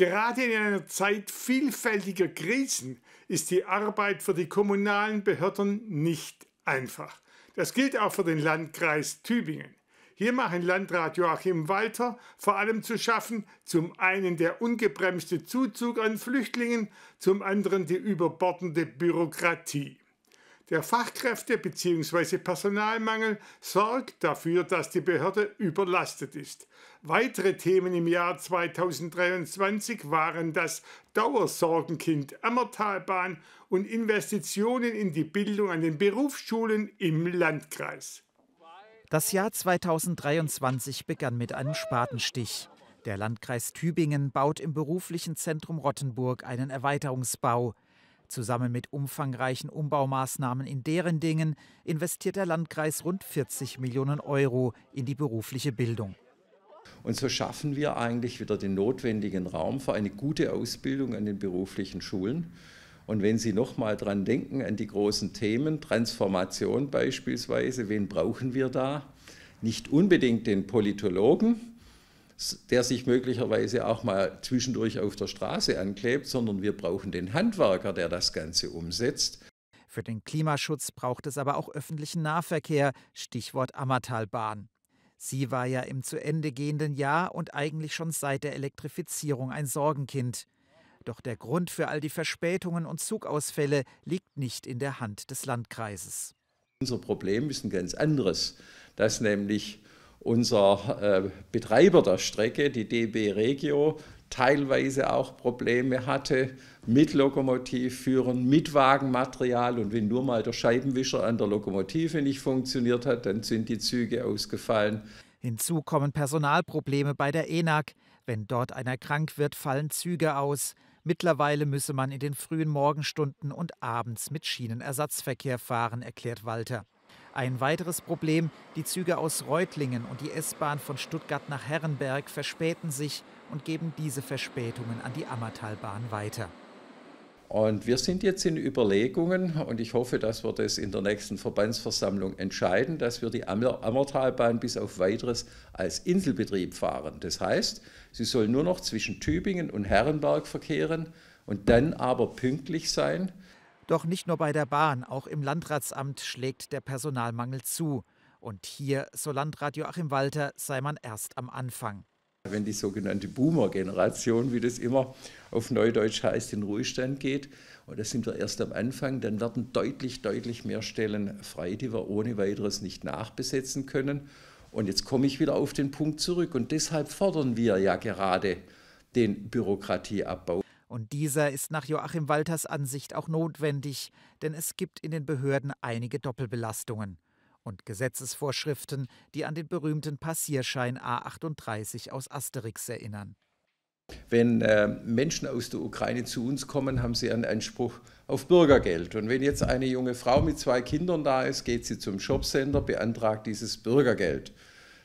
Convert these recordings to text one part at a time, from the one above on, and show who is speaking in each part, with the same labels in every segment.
Speaker 1: Gerade in einer Zeit vielfältiger Krisen ist die Arbeit für die kommunalen Behörden nicht einfach. Das gilt auch für den Landkreis Tübingen. Hier machen Landrat Joachim Walter vor allem zu schaffen, zum einen der ungebremste Zuzug an Flüchtlingen, zum anderen die überbordende Bürokratie. Der Fachkräfte- bzw. Personalmangel sorgt dafür, dass die Behörde überlastet ist. Weitere Themen im Jahr 2023 waren das Dauersorgenkind Ammertalbahn und Investitionen in die Bildung an den Berufsschulen im Landkreis.
Speaker 2: Das Jahr 2023 begann mit einem Spatenstich. Der Landkreis Tübingen baut im beruflichen Zentrum Rottenburg einen Erweiterungsbau. Zusammen mit umfangreichen Umbaumaßnahmen in deren Dingen investiert der Landkreis rund 40 Millionen Euro in die berufliche Bildung.
Speaker 3: Und so schaffen wir eigentlich wieder den notwendigen Raum für eine gute Ausbildung an den beruflichen Schulen. Und wenn Sie noch mal dran denken, an die großen Themen, Transformation beispielsweise, wen brauchen wir da? Nicht unbedingt den Politologen, der sich möglicherweise auch mal zwischendurch auf der Straße anklebt, sondern wir brauchen den Handwerker, der das Ganze umsetzt.
Speaker 2: Für den Klimaschutz braucht es aber auch öffentlichen Nahverkehr, Stichwort Ammertalbahn. Sie war ja im zu Ende gehenden Jahr und eigentlich schon seit der Elektrifizierung ein Sorgenkind. Doch der Grund für all die Verspätungen und Zugausfälle liegt nicht in der Hand des Landkreises.
Speaker 3: Unser Problem ist ein ganz anderes, dass nämlich unser äh, Betreiber der Strecke, die DB Regio, teilweise auch Probleme hatte mit Lokomotivführern, mit Wagenmaterial. Und wenn nur mal der Scheibenwischer an der Lokomotive nicht funktioniert hat, dann sind die Züge ausgefallen.
Speaker 2: Hinzu kommen Personalprobleme bei der ENAG. Wenn dort einer krank wird, fallen Züge aus. Mittlerweile müsse man in den frühen Morgenstunden und abends mit Schienenersatzverkehr fahren, erklärt Walter. Ein weiteres Problem, die Züge aus Reutlingen und die S-Bahn von Stuttgart nach Herrenberg verspäten sich und geben diese Verspätungen an die Ammertalbahn weiter.
Speaker 3: Und wir sind jetzt in Überlegungen und ich hoffe, dass wir das in der nächsten Verbandsversammlung entscheiden, dass wir die Ammertalbahn bis auf weiteres als Inselbetrieb fahren. Das heißt, sie soll nur noch zwischen Tübingen und Herrenberg verkehren und dann aber pünktlich sein.
Speaker 2: Doch nicht nur bei der Bahn, auch im Landratsamt schlägt der Personalmangel zu. Und hier, so Landrat Joachim Walter, sei man erst am Anfang.
Speaker 3: Wenn die sogenannte Boomer-Generation, wie das immer auf Neudeutsch heißt, in Ruhestand geht, und da sind wir erst am Anfang, dann werden deutlich, deutlich mehr Stellen frei, die wir ohne weiteres nicht nachbesetzen können. Und jetzt komme ich wieder auf den Punkt zurück. Und deshalb fordern wir ja gerade den Bürokratieabbau.
Speaker 2: Und dieser ist nach Joachim Walters Ansicht auch notwendig, denn es gibt in den Behörden einige Doppelbelastungen und Gesetzesvorschriften, die an den berühmten Passierschein A38 aus Asterix erinnern.
Speaker 3: Wenn äh, Menschen aus der Ukraine zu uns kommen, haben sie einen Anspruch auf Bürgergeld. Und wenn jetzt eine junge Frau mit zwei Kindern da ist, geht sie zum Jobcenter, beantragt dieses Bürgergeld.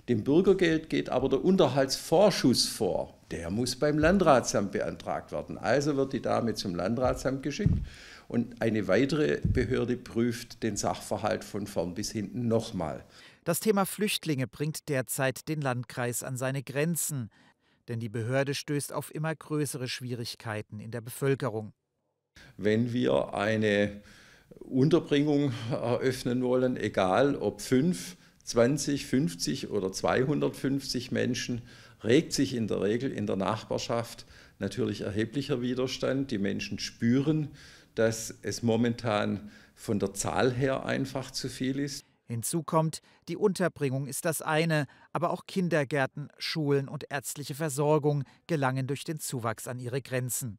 Speaker 3: Dem Bürgergeld geht aber der Unterhaltsvorschuss vor. Der muss beim Landratsamt beantragt werden. Also wird die Dame zum Landratsamt geschickt und eine weitere Behörde prüft den Sachverhalt von vorn bis hinten nochmal.
Speaker 2: Das Thema Flüchtlinge bringt derzeit den Landkreis an seine Grenzen, denn die Behörde stößt auf immer größere Schwierigkeiten in der Bevölkerung.
Speaker 3: Wenn wir eine Unterbringung eröffnen wollen, egal ob 5, 20, 50 oder 250 Menschen, regt sich in der Regel in der Nachbarschaft natürlich erheblicher Widerstand. Die Menschen spüren, dass es momentan von der Zahl her einfach zu viel ist.
Speaker 2: Hinzu kommt, die Unterbringung ist das eine, aber auch Kindergärten, Schulen und ärztliche Versorgung gelangen durch den Zuwachs an ihre Grenzen.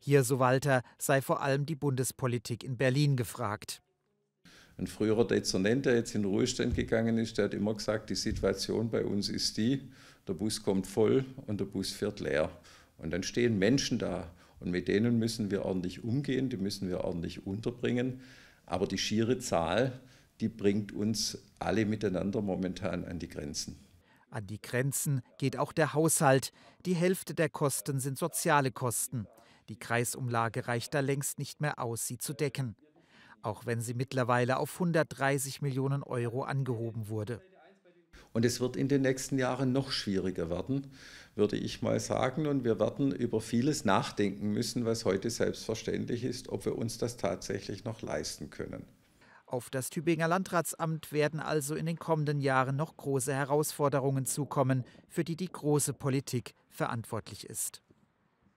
Speaker 2: Hier, so Walter, sei vor allem die Bundespolitik in Berlin gefragt.
Speaker 3: Ein früherer Dezernent, der jetzt in den Ruhestand gegangen ist, der hat immer gesagt, die Situation bei uns ist die, der Bus kommt voll und der Bus fährt leer. Und dann stehen Menschen da und mit denen müssen wir ordentlich umgehen, die müssen wir ordentlich unterbringen. Aber die schiere Zahl, die bringt uns alle miteinander momentan an die Grenzen.
Speaker 2: An die Grenzen geht auch der Haushalt. Die Hälfte der Kosten sind soziale Kosten. Die Kreisumlage reicht da längst nicht mehr aus, sie zu decken. Auch wenn sie mittlerweile auf 130 Millionen Euro angehoben wurde.
Speaker 3: Und es wird in den nächsten Jahren noch schwieriger werden, würde ich mal sagen. Und wir werden über vieles nachdenken müssen, was heute selbstverständlich ist, ob wir uns das tatsächlich noch leisten können.
Speaker 2: Auf das Tübinger Landratsamt werden also in den kommenden Jahren noch große Herausforderungen zukommen, für die die große Politik verantwortlich ist.